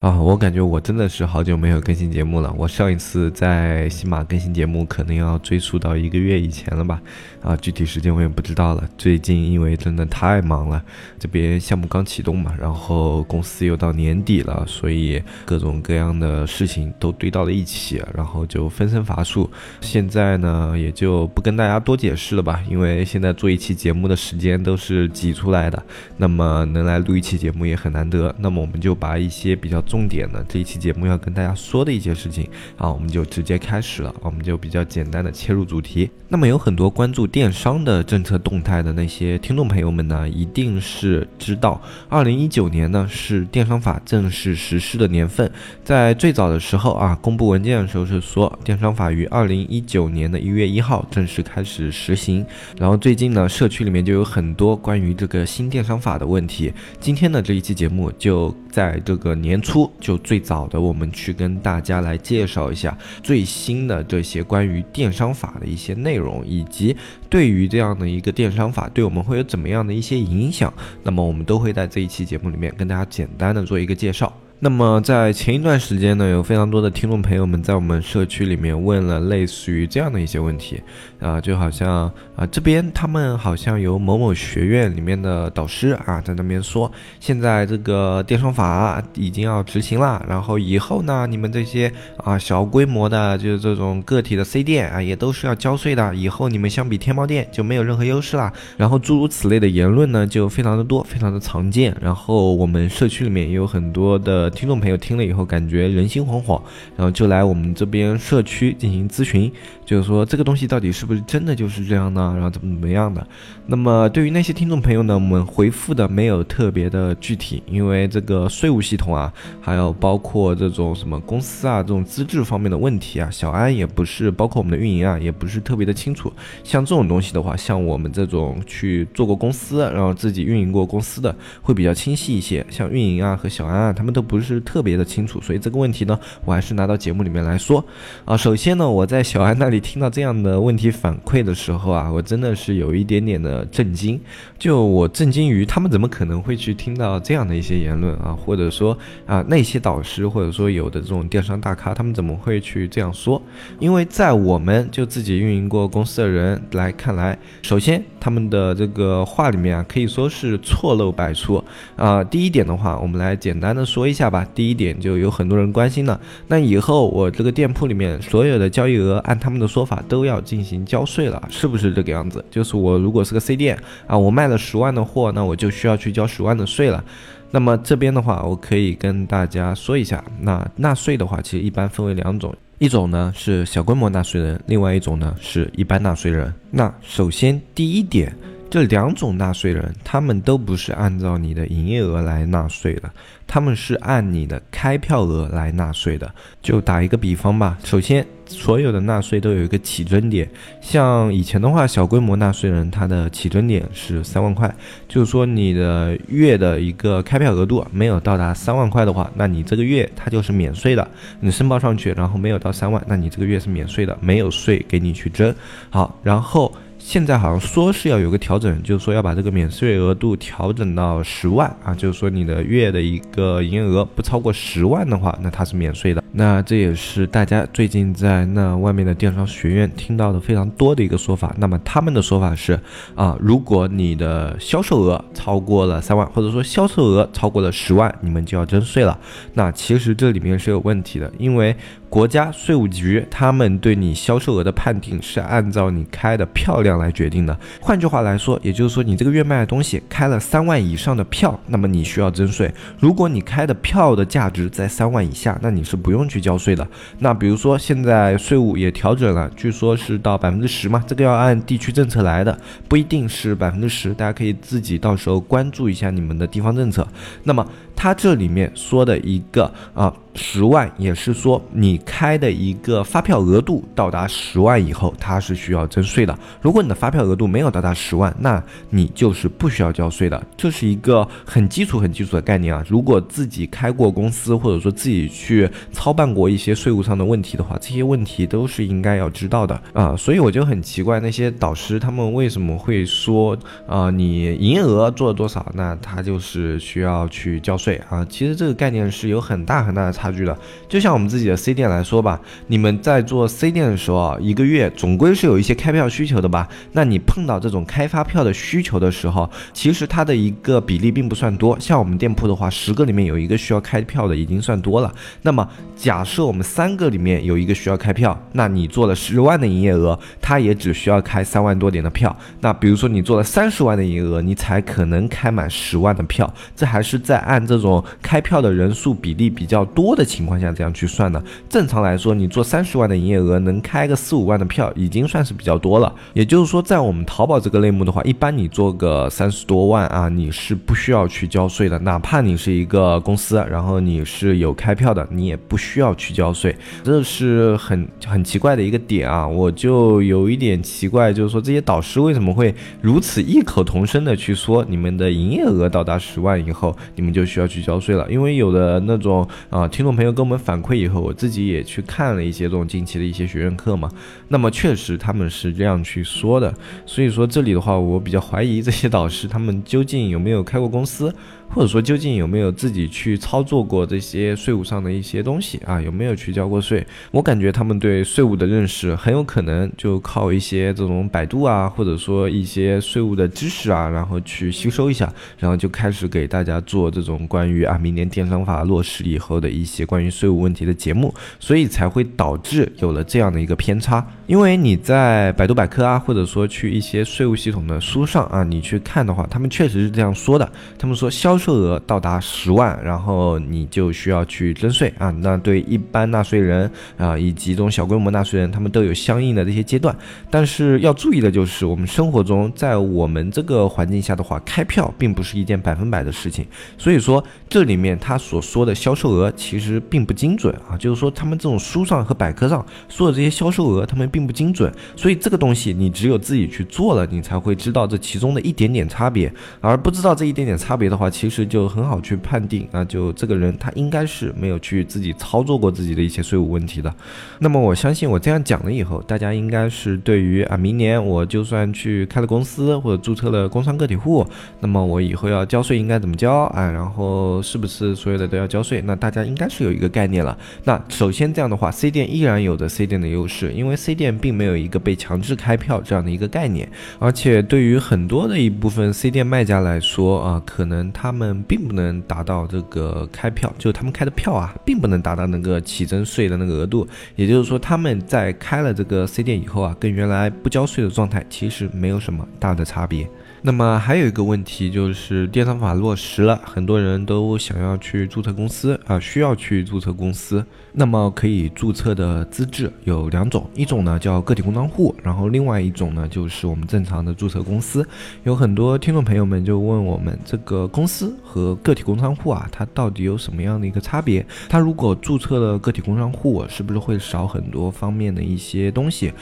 啊，我感觉我真的是好久没有更新节目了。我上一次在喜马更新节目，可能要追溯到一个月以前了吧。啊，具体时间我也不知道了。最近因为真的太忙了，这边项目刚启动嘛，然后公司又到年底了，所以各种各样的事情都堆到了一起，然后就分身乏术。现在呢，也就不跟大家多解释了吧，因为现在做一期节目的时间都是挤出来的，那么能来录一期节目也很难得。那么我们就把一些比较重点呢这一期节目要跟大家说的一些事情啊，我们就直接开始了。我们就比较简单的切入主题。那么有很多关注电商的政策动态的那些听众朋友们呢，一定是知道，二零一九年呢是电商法正式实施的年份。在最早的时候啊，公布文件的时候是说，电商法于二零一九年的一月一号正式开始实行。然后最近呢，社区里面就有很多关于这个新电商法的问题。今天的这一期节目就在这个年初。就最早的，我们去跟大家来介绍一下最新的这些关于电商法的一些内容，容以及对于这样的一个电商法对我们会有怎么样的一些影响，那么我们都会在这一期节目里面跟大家简单的做一个介绍。那么在前一段时间呢，有非常多的听众朋友们在我们社区里面问了类似于这样的一些问题，啊，就好像啊这边他们好像有某某学院里面的导师啊在那边说，现在这个电商法已经要执行了，然后以后呢，你们这些啊小规模的，就是这种个体的 C 店啊，也都是要交税的，以后你们相比天猫店就没有任何优势了。然后诸如此类的言论呢，就非常的多，非常的常见。然后我们社区里面也有很多的。听众朋友听了以后，感觉人心惶惶，然后就来我们这边社区进行咨询，就是说这个东西到底是不是真的就是这样呢？然后怎么怎么样的？那么对于那些听众朋友呢，我们回复的没有特别的具体，因为这个税务系统啊，还有包括这种什么公司啊这种资质方面的问题啊，小安也不是，包括我们的运营啊，也不是特别的清楚。像这种东西的话，像我们这种去做过公司，然后自己运营过公司的，会比较清晰一些。像运营啊和小安啊，他们都不是。特别的清楚，所以这个问题呢，我还是拿到节目里面来说啊。首先呢，我在小安那里听到这样的问题反馈的时候啊，我真的是有一点点的震惊。就我震惊于他们怎么可能会去听到这样的一些言论啊，或者说啊那些导师或者说有的这种电商大咖，他们怎么会去这样说？因为在我们就自己运营过公司的人来看来，首先他们的这个话里面啊，可以说是错漏百出啊。第一点的话，我们来简单的说一下吧。第一点就有很多人关心了，那以后我这个店铺里面所有的交易额，按他们的说法都要进行交税了，是不是这个样子？就是我如果是个 C 店啊，我卖了十万的货，那我就需要去交十万的税了。那么这边的话，我可以跟大家说一下，那纳税的话，其实一般分为两种，一种呢是小规模纳税人，另外一种呢是一般纳税人。那首先第一点。这两种纳税人，他们都不是按照你的营业额来纳税的，他们是按你的开票额来纳税的。就打一个比方吧，首先所有的纳税都有一个起征点，像以前的话，小规模纳税人他的起征点是三万块，就是说你的月的一个开票额度没有到达三万块的话，那你这个月它就是免税的。你申报上去，然后没有到三万，那你这个月是免税的，没有税给你去征。好，然后。现在好像说是要有个调整，就是说要把这个免税额度调整到十万啊，就是说你的月的一个营业额不超过十万的话，那它是免税的。那这也是大家最近在那外面的电商学院听到的非常多的一个说法。那么他们的说法是啊，如果你的销售额超过了三万，或者说销售额超过了十万，你们就要征税了。那其实这里面是有问题的，因为。国家税务局他们对你销售额的判定是按照你开的票量来决定的。换句话来说，也就是说你这个月卖的东西开了三万以上的票，那么你需要征税。如果你开的票的价值在三万以下，那你是不用去交税的。那比如说现在税务也调整了，据说是到百分之十嘛，这个要按地区政策来的，不一定是百分之十，大家可以自己到时候关注一下你们的地方政策。那么。它这里面说的一个啊。十万也是说你开的一个发票额度到达十万以后，它是需要征税的。如果你的发票额度没有到达十万，那你就是不需要交税的。这是一个很基础、很基础的概念啊。如果自己开过公司，或者说自己去操办过一些税务上的问题的话，这些问题都是应该要知道的啊。所以我就很奇怪那些导师他们为什么会说啊，你营业额做了多少，那他就是需要去交税啊。其实这个概念是有很大很大的。差距的，就像我们自己的 C 店来说吧，你们在做 C 店的时候啊，一个月总归是有一些开票需求的吧？那你碰到这种开发票的需求的时候，其实它的一个比例并不算多。像我们店铺的话，十个里面有一个需要开票的，已经算多了。那么假设我们三个里面有一个需要开票，那你做了十万的营业额，它也只需要开三万多点的票。那比如说你做了三十万的营业额，你才可能开满十万的票。这还是在按这种开票的人数比例比较多。的情况下这样去算的，正常来说，你做三十万的营业额能开个四五万的票，已经算是比较多了。也就是说，在我们淘宝这个类目的话，一般你做个三十多万啊，你是不需要去交税的。哪怕你是一个公司，然后你是有开票的，你也不需要去交税。这是很很奇怪的一个点啊，我就有一点奇怪，就是说这些导师为什么会如此异口同声的去说，你们的营业额到达十万以后，你们就需要去交税了？因为有的那种啊。听众朋友跟我们反馈以后，我自己也去看了一些这种近期的一些学院课嘛，那么确实他们是这样去说的，所以说这里的话，我比较怀疑这些导师他们究竟有没有开过公司。或者说，究竟有没有自己去操作过这些税务上的一些东西啊？有没有去交过税？我感觉他们对税务的认识很有可能就靠一些这种百度啊，或者说一些税务的知识啊，然后去吸收一下，然后就开始给大家做这种关于啊明年电商法落实以后的一些关于税务问题的节目，所以才会导致有了这样的一个偏差。因为你在百度百科啊，或者说去一些税务系统的书上啊，你去看的话，他们确实是这样说的。他们说销售额到达十万，然后你就需要去征税啊。那对一般纳税人啊，以及这种小规模纳税人，他们都有相应的这些阶段。但是要注意的就是，我们生活中在我们这个环境下的话，开票并不是一件百分百的事情。所以说，这里面他所说的销售额其实并不精准啊。就是说，他们这种书上和百科上说的这些销售额，他们并不精准。所以这个东西你只有自己去做了，你才会知道这其中的一点点差别。而不知道这一点点差别的话，其实实就很好去判定啊，就这个人他应该是没有去自己操作过自己的一些税务问题的。那么我相信我这样讲了以后，大家应该是对于啊，明年我就算去开了公司或者注册了工商个体户，那么我以后要交税应该怎么交啊？然后是不是所有的都要交税？那大家应该是有一个概念了。那首先这样的话，C 店依然有着 C 店的优势，因为 C 店并没有一个被强制开票这样的一个概念，而且对于很多的一部分 C 店卖家来说啊，可能他们。们并不能达到这个开票，就是他们开的票啊，并不能达到那个起征税的那个额度。也就是说，他们在开了这个 C 店以后啊，跟原来不交税的状态其实没有什么大的差别。那么还有一个问题就是电商法落实了，很多人都想要去注册公司啊，需要去注册公司。那么可以注册的资质有两种，一种呢叫个体工商户，然后另外一种呢就是我们正常的注册公司。有很多听众朋友们就问我们，这个公司和个体工商户啊，它到底有什么样的一个差别？它如果注册了个体工商户，是不是会少很多方面的一些东西？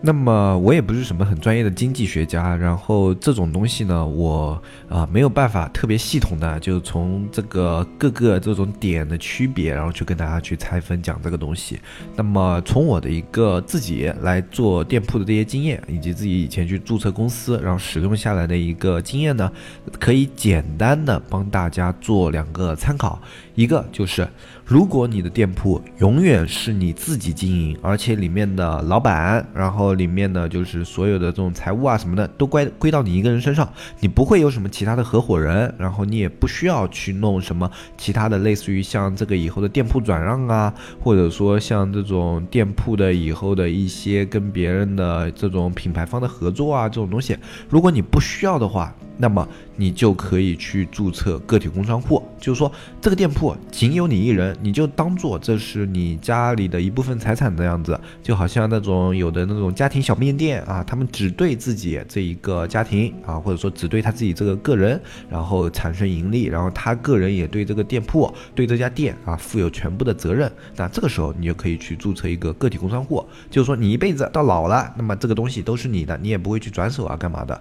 那么我也不是什么很专业的经济学家，然后这种东西呢，我啊没有办法特别系统的就从这个各个这种点的区别，然后去跟大家去拆分讲这个东西。那么从我的一个自己来做店铺的这些经验，以及自己以前去注册公司，然后使用下来的一个经验呢，可以简单的帮大家做两个参考。一个就是，如果你的店铺永远是你自己经营，而且里面的老板，然后里面的就是所有的这种财务啊什么的都归归到你一个人身上，你不会有什么其他的合伙人，然后你也不需要去弄什么其他的，类似于像这个以后的店铺转让啊，或者说像这种店铺的以后的一些跟别人的这种品牌方的合作啊这种东西，如果你不需要的话。那么你就可以去注册个体工商户，就是说这个店铺仅有你一人，你就当做这是你家里的一部分财产的样子，就好像那种有的那种家庭小面店啊，他们只对自己这一个家庭啊，或者说只对他自己这个个人，然后产生盈利，然后他个人也对这个店铺、对这家店啊负有全部的责任。那这个时候你就可以去注册一个个体工商户，就是说你一辈子到老了，那么这个东西都是你的，你也不会去转手啊，干嘛的？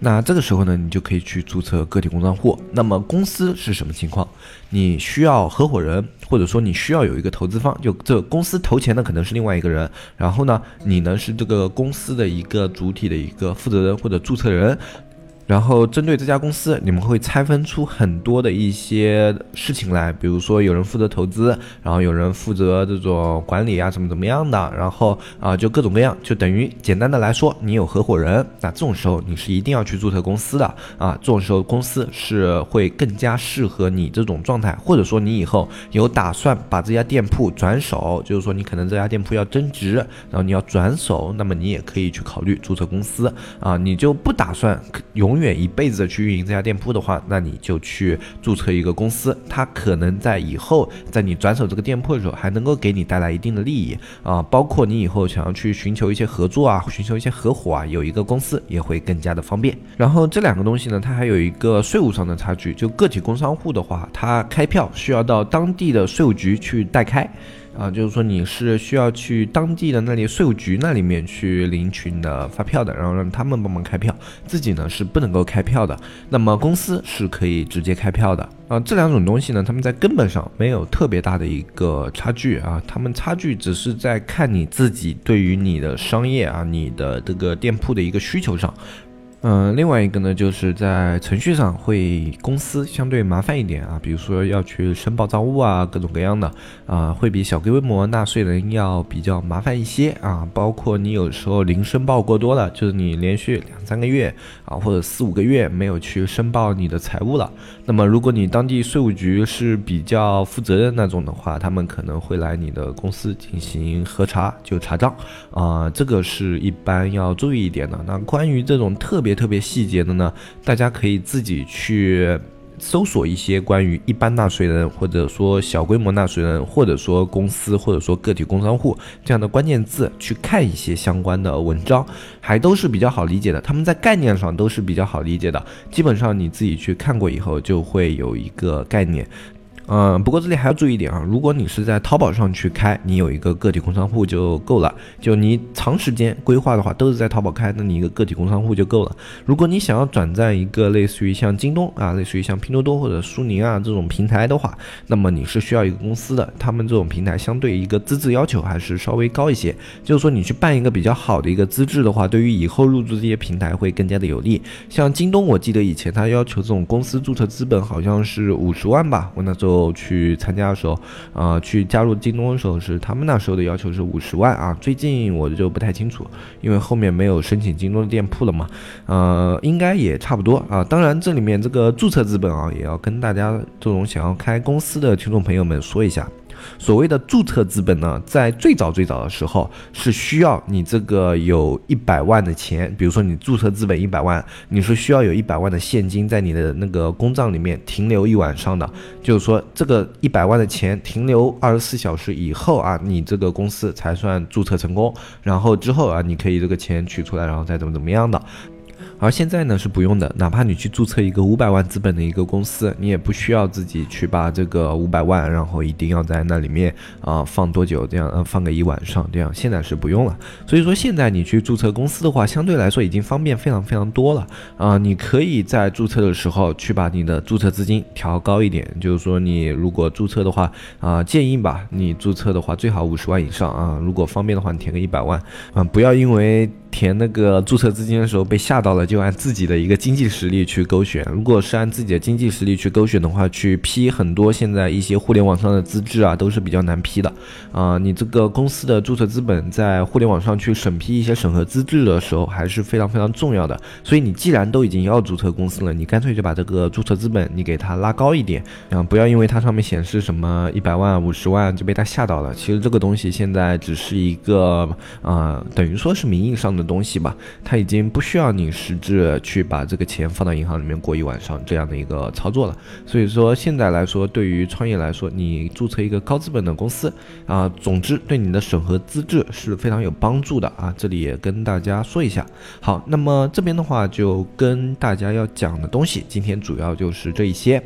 那这个时候呢，你就可以去注册个体工商户。那么公司是什么情况？你需要合伙人，或者说你需要有一个投资方，就这公司投钱的可能是另外一个人。然后呢，你呢是这个公司的一个主体的一个负责人或者注册人。然后针对这家公司，你们会拆分出很多的一些事情来，比如说有人负责投资，然后有人负责这种管理啊，怎么怎么样的，然后啊就各种各样，就等于简单的来说，你有合伙人，那这种时候你是一定要去注册公司的啊，这种时候公司是会更加适合你这种状态，或者说你以后有打算把这家店铺转手，就是说你可能这家店铺要增值，然后你要转手，那么你也可以去考虑注册公司啊，你就不打算永。永远一辈子的去运营这家店铺的话，那你就去注册一个公司，它可能在以后在你转手这个店铺的时候，还能够给你带来一定的利益啊，包括你以后想要去寻求一些合作啊，寻求一些合伙啊，有一个公司也会更加的方便。然后这两个东西呢，它还有一个税务上的差距，就个体工商户的话，它开票需要到当地的税务局去代开。啊，就是说你是需要去当地的那里税务局那里面去领取你的发票的，然后让他们帮忙开票，自己呢是不能够开票的。那么公司是可以直接开票的啊。这两种东西呢，他们在根本上没有特别大的一个差距啊，他们差距只是在看你自己对于你的商业啊，你的这个店铺的一个需求上。嗯，另外一个呢，就是在程序上会公司相对麻烦一点啊，比如说要去申报账务啊，各种各样的啊，会比小规模纳税人要比较麻烦一些啊。包括你有时候零申报过多了，就是你连续两三个月啊，或者四五个月没有去申报你的财务了，那么如果你当地税务局是比较负责任那种的话，他们可能会来你的公司进行核查，就查账啊，这个是一般要注意一点的。那关于这种特别特别细节的呢，大家可以自己去搜索一些关于一般纳税人，或者说小规模纳税人，或者说公司，或者说个体工商户这样的关键字，去看一些相关的文章，还都是比较好理解的。他们在概念上都是比较好理解的，基本上你自己去看过以后，就会有一个概念。嗯，不过这里还要注意一点啊，如果你是在淘宝上去开，你有一个个体工商户就够了。就你长时间规划的话，都是在淘宝开，那你一个个体工商户就够了。如果你想要转战一个类似于像京东啊，类似于像拼多多或者苏宁啊这种平台的话，那么你是需要一个公司的。他们这种平台相对一个资质要求还是稍微高一些。就是说你去办一个比较好的一个资质的话，对于以后入驻这些平台会更加的有利。像京东，我记得以前他要求这种公司注册资本好像是五十万吧，我那时候。去参加的时候，呃，去加入京东的时候是他们那时候的要求是五十万啊。最近我就不太清楚，因为后面没有申请京东的店铺了嘛，呃，应该也差不多啊。当然，这里面这个注册资本啊，也要跟大家这种想要开公司的听众朋友们说一下。所谓的注册资本呢，在最早最早的时候是需要你这个有一百万的钱，比如说你注册资本一百万，你是需要有一百万的现金在你的那个公账里面停留一晚上的，就是说这个一百万的钱停留二十四小时以后啊，你这个公司才算注册成功，然后之后啊，你可以这个钱取出来，然后再怎么怎么样的。而现在呢是不用的，哪怕你去注册一个五百万资本的一个公司，你也不需要自己去把这个五百万，然后一定要在那里面啊放多久，这样呃放个一晚上，这样现在是不用了。所以说现在你去注册公司的话，相对来说已经方便非常非常多了啊！你可以在注册的时候去把你的注册资金调高一点，就是说你如果注册的话啊，建议吧，你注册的话最好五十万以上啊，如果方便的话，你填个一百万啊，不要因为。填那个注册资金的时候被吓到了，就按自己的一个经济实力去勾选。如果是按自己的经济实力去勾选的话，去批很多现在一些互联网上的资质啊，都是比较难批的啊。你这个公司的注册资本在互联网上去审批一些审核资质的时候，还是非常非常重要的。所以你既然都已经要注册公司了，你干脆就把这个注册资本你给它拉高一点啊，不要因为它上面显示什么一百万、五十万就被它吓到了。其实这个东西现在只是一个啊，等于说是名义上的的。东西吧，它已经不需要你实质去把这个钱放到银行里面过一晚上这样的一个操作了。所以说现在来说，对于创业来说，你注册一个高资本的公司啊，总之对你的审核资质是非常有帮助的啊。这里也跟大家说一下。好，那么这边的话就跟大家要讲的东西，今天主要就是这一些。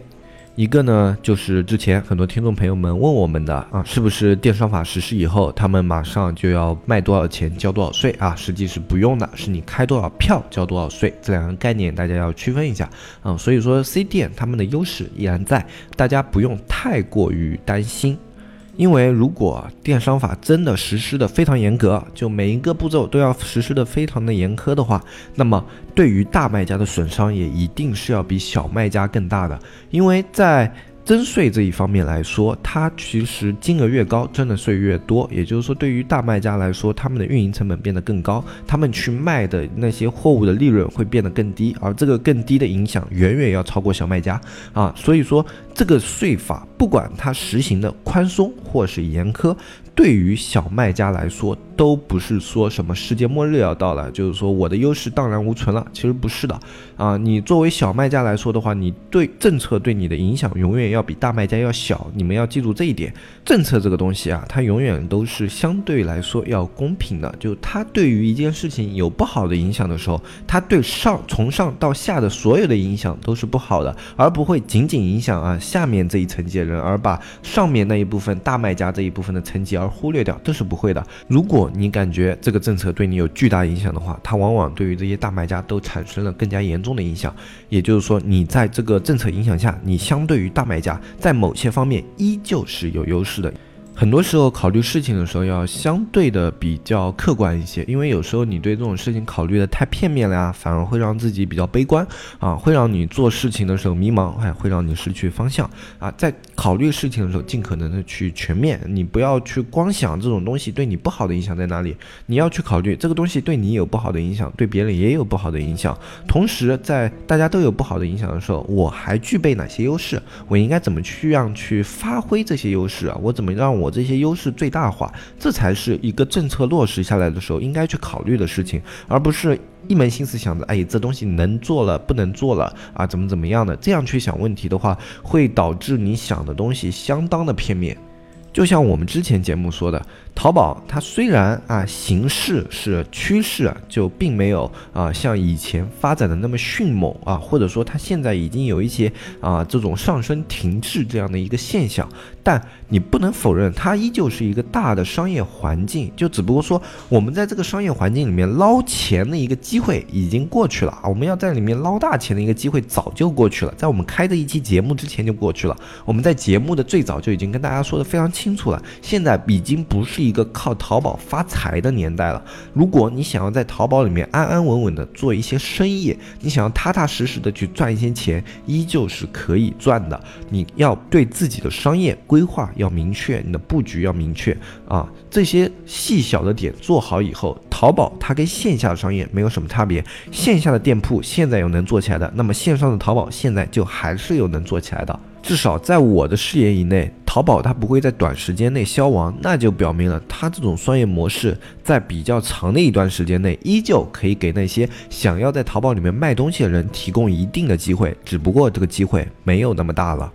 一个呢，就是之前很多听众朋友们问我们的啊，是不是电商法实施以后，他们马上就要卖多少钱交多少税啊？实际是不用的，是你开多少票交多少税，这两个概念大家要区分一下啊。所以说 C 店他们的优势依然在，大家不用太过于担心。因为如果电商法真的实施的非常严格，就每一个步骤都要实施的非常的严苛的话，那么对于大卖家的损伤也一定是要比小卖家更大的，因为在。征税这一方面来说，它其实金额越高，征的税越多。也就是说，对于大卖家来说，他们的运营成本变得更高，他们去卖的那些货物的利润会变得更低，而这个更低的影响远远要超过小卖家啊。所以说，这个税法不管它实行的宽松或是严苛。对于小卖家来说，都不是说什么世界末日要到了，就是说我的优势荡然无存了。其实不是的啊，你作为小卖家来说的话，你对政策对你的影响永远要比大卖家要小。你们要记住这一点，政策这个东西啊，它永远都是相对来说要公平的。就它对于一件事情有不好的影响的时候，它对上从上到下的所有的影响都是不好的，而不会仅仅影响啊下面这一层级人，而把上面那一部分大卖家这一部分的层级。而忽略掉，这是不会的。如果你感觉这个政策对你有巨大影响的话，它往往对于这些大卖家都产生了更加严重的影响。也就是说，你在这个政策影响下，你相对于大卖家在某些方面依旧是有优势的。很多时候考虑事情的时候要相对的比较客观一些，因为有时候你对这种事情考虑的太片面了呀，反而会让自己比较悲观啊，会让你做事情的时候迷茫，还会让你失去方向啊。在考虑事情的时候，尽可能的去全面，你不要去光想这种东西对你不好的影响在哪里，你要去考虑这个东西对你有不好的影响，对别人也有不好的影响。同时，在大家都有不好的影响的时候，我还具备哪些优势？我应该怎么去让去发挥这些优势啊？我怎么让我我这些优势最大化，这才是一个政策落实下来的时候应该去考虑的事情，而不是一门心思想着，哎，这东西能做了不能做了啊，怎么怎么样的，这样去想问题的话，会导致你想的东西相当的片面。就像我们之前节目说的。淘宝它虽然啊形势是趋势，就并没有啊像以前发展的那么迅猛啊，或者说它现在已经有一些啊这种上升停滞这样的一个现象，但你不能否认它依旧是一个大的商业环境，就只不过说我们在这个商业环境里面捞钱的一个机会已经过去了啊，我们要在里面捞大钱的一个机会早就过去了，在我们开这一期节目之前就过去了，我们在节目的最早就已经跟大家说的非常清楚了，现在已经不是。一个靠淘宝发财的年代了。如果你想要在淘宝里面安安稳稳的做一些生意，你想要踏踏实实的去赚一些钱，依旧是可以赚的。你要对自己的商业规划要明确，你的布局要明确啊。这些细小的点做好以后，淘宝它跟线下的商业没有什么差别。线下的店铺现在有能做起来的，那么线上的淘宝现在就还是有能做起来的。至少在我的视野以内，淘宝它不会在短时间内消亡，那就表明了它这种商业模式在比较长的一段时间内，依旧可以给那些想要在淘宝里面卖东西的人提供一定的机会，只不过这个机会没有那么大了。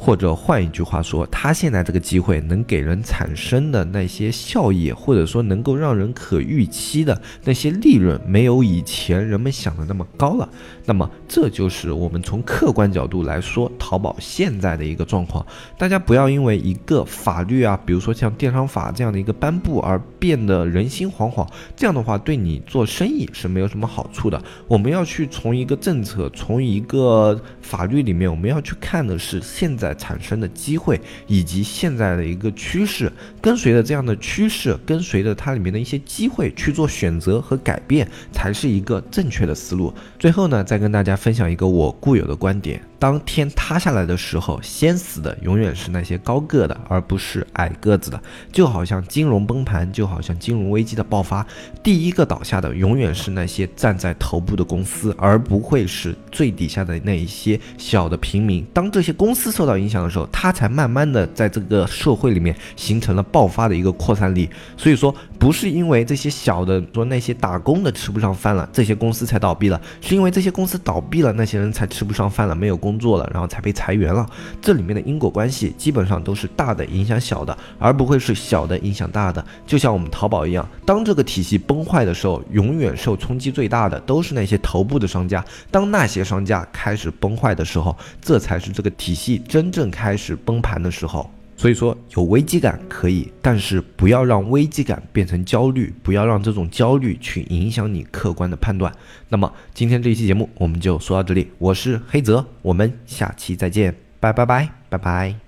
或者换一句话说，他现在这个机会能给人产生的那些效益，或者说能够让人可预期的那些利润，没有以前人们想的那么高了。那么这就是我们从客观角度来说，淘宝现在的一个状况。大家不要因为一个法律啊，比如说像电商法这样的一个颁布而变得人心惶惶，这样的话对你做生意是没有什么好处的。我们要去从一个政策，从一个法律里面，我们要去看的是现在。产生的机会以及现在的一个趋势，跟随着这样的趋势，跟随着它里面的一些机会去做选择和改变，才是一个正确的思路。最后呢，再跟大家分享一个我固有的观点。当天塌下来的时候，先死的永远是那些高个的，而不是矮个子的。就好像金融崩盘，就好像金融危机的爆发，第一个倒下的永远是那些站在头部的公司，而不会是最底下的那一些小的平民。当这些公司受到影响的时候，它才慢慢的在这个社会里面形成了爆发的一个扩散力。所以说，不是因为这些小的说那些打工的吃不上饭了，这些公司才倒闭了，是因为这些公司倒闭了，那些人才吃不上饭了，没有工作了，然后才被裁员了。这里面的因果关系基本上都是大的影响小的，而不会是小的影响大的。就像我们淘宝一样，当这个体系崩坏的时候，永远受冲击最大的都是那些头部的商家。当那些商家开始崩坏的时候，这才是这个体系真真正开始崩盘的时候。所以说有危机感可以，但是不要让危机感变成焦虑，不要让这种焦虑去影响你客观的判断。那么今天这一期节目我们就说到这里，我是黑泽，我们下期再见，拜拜拜拜拜。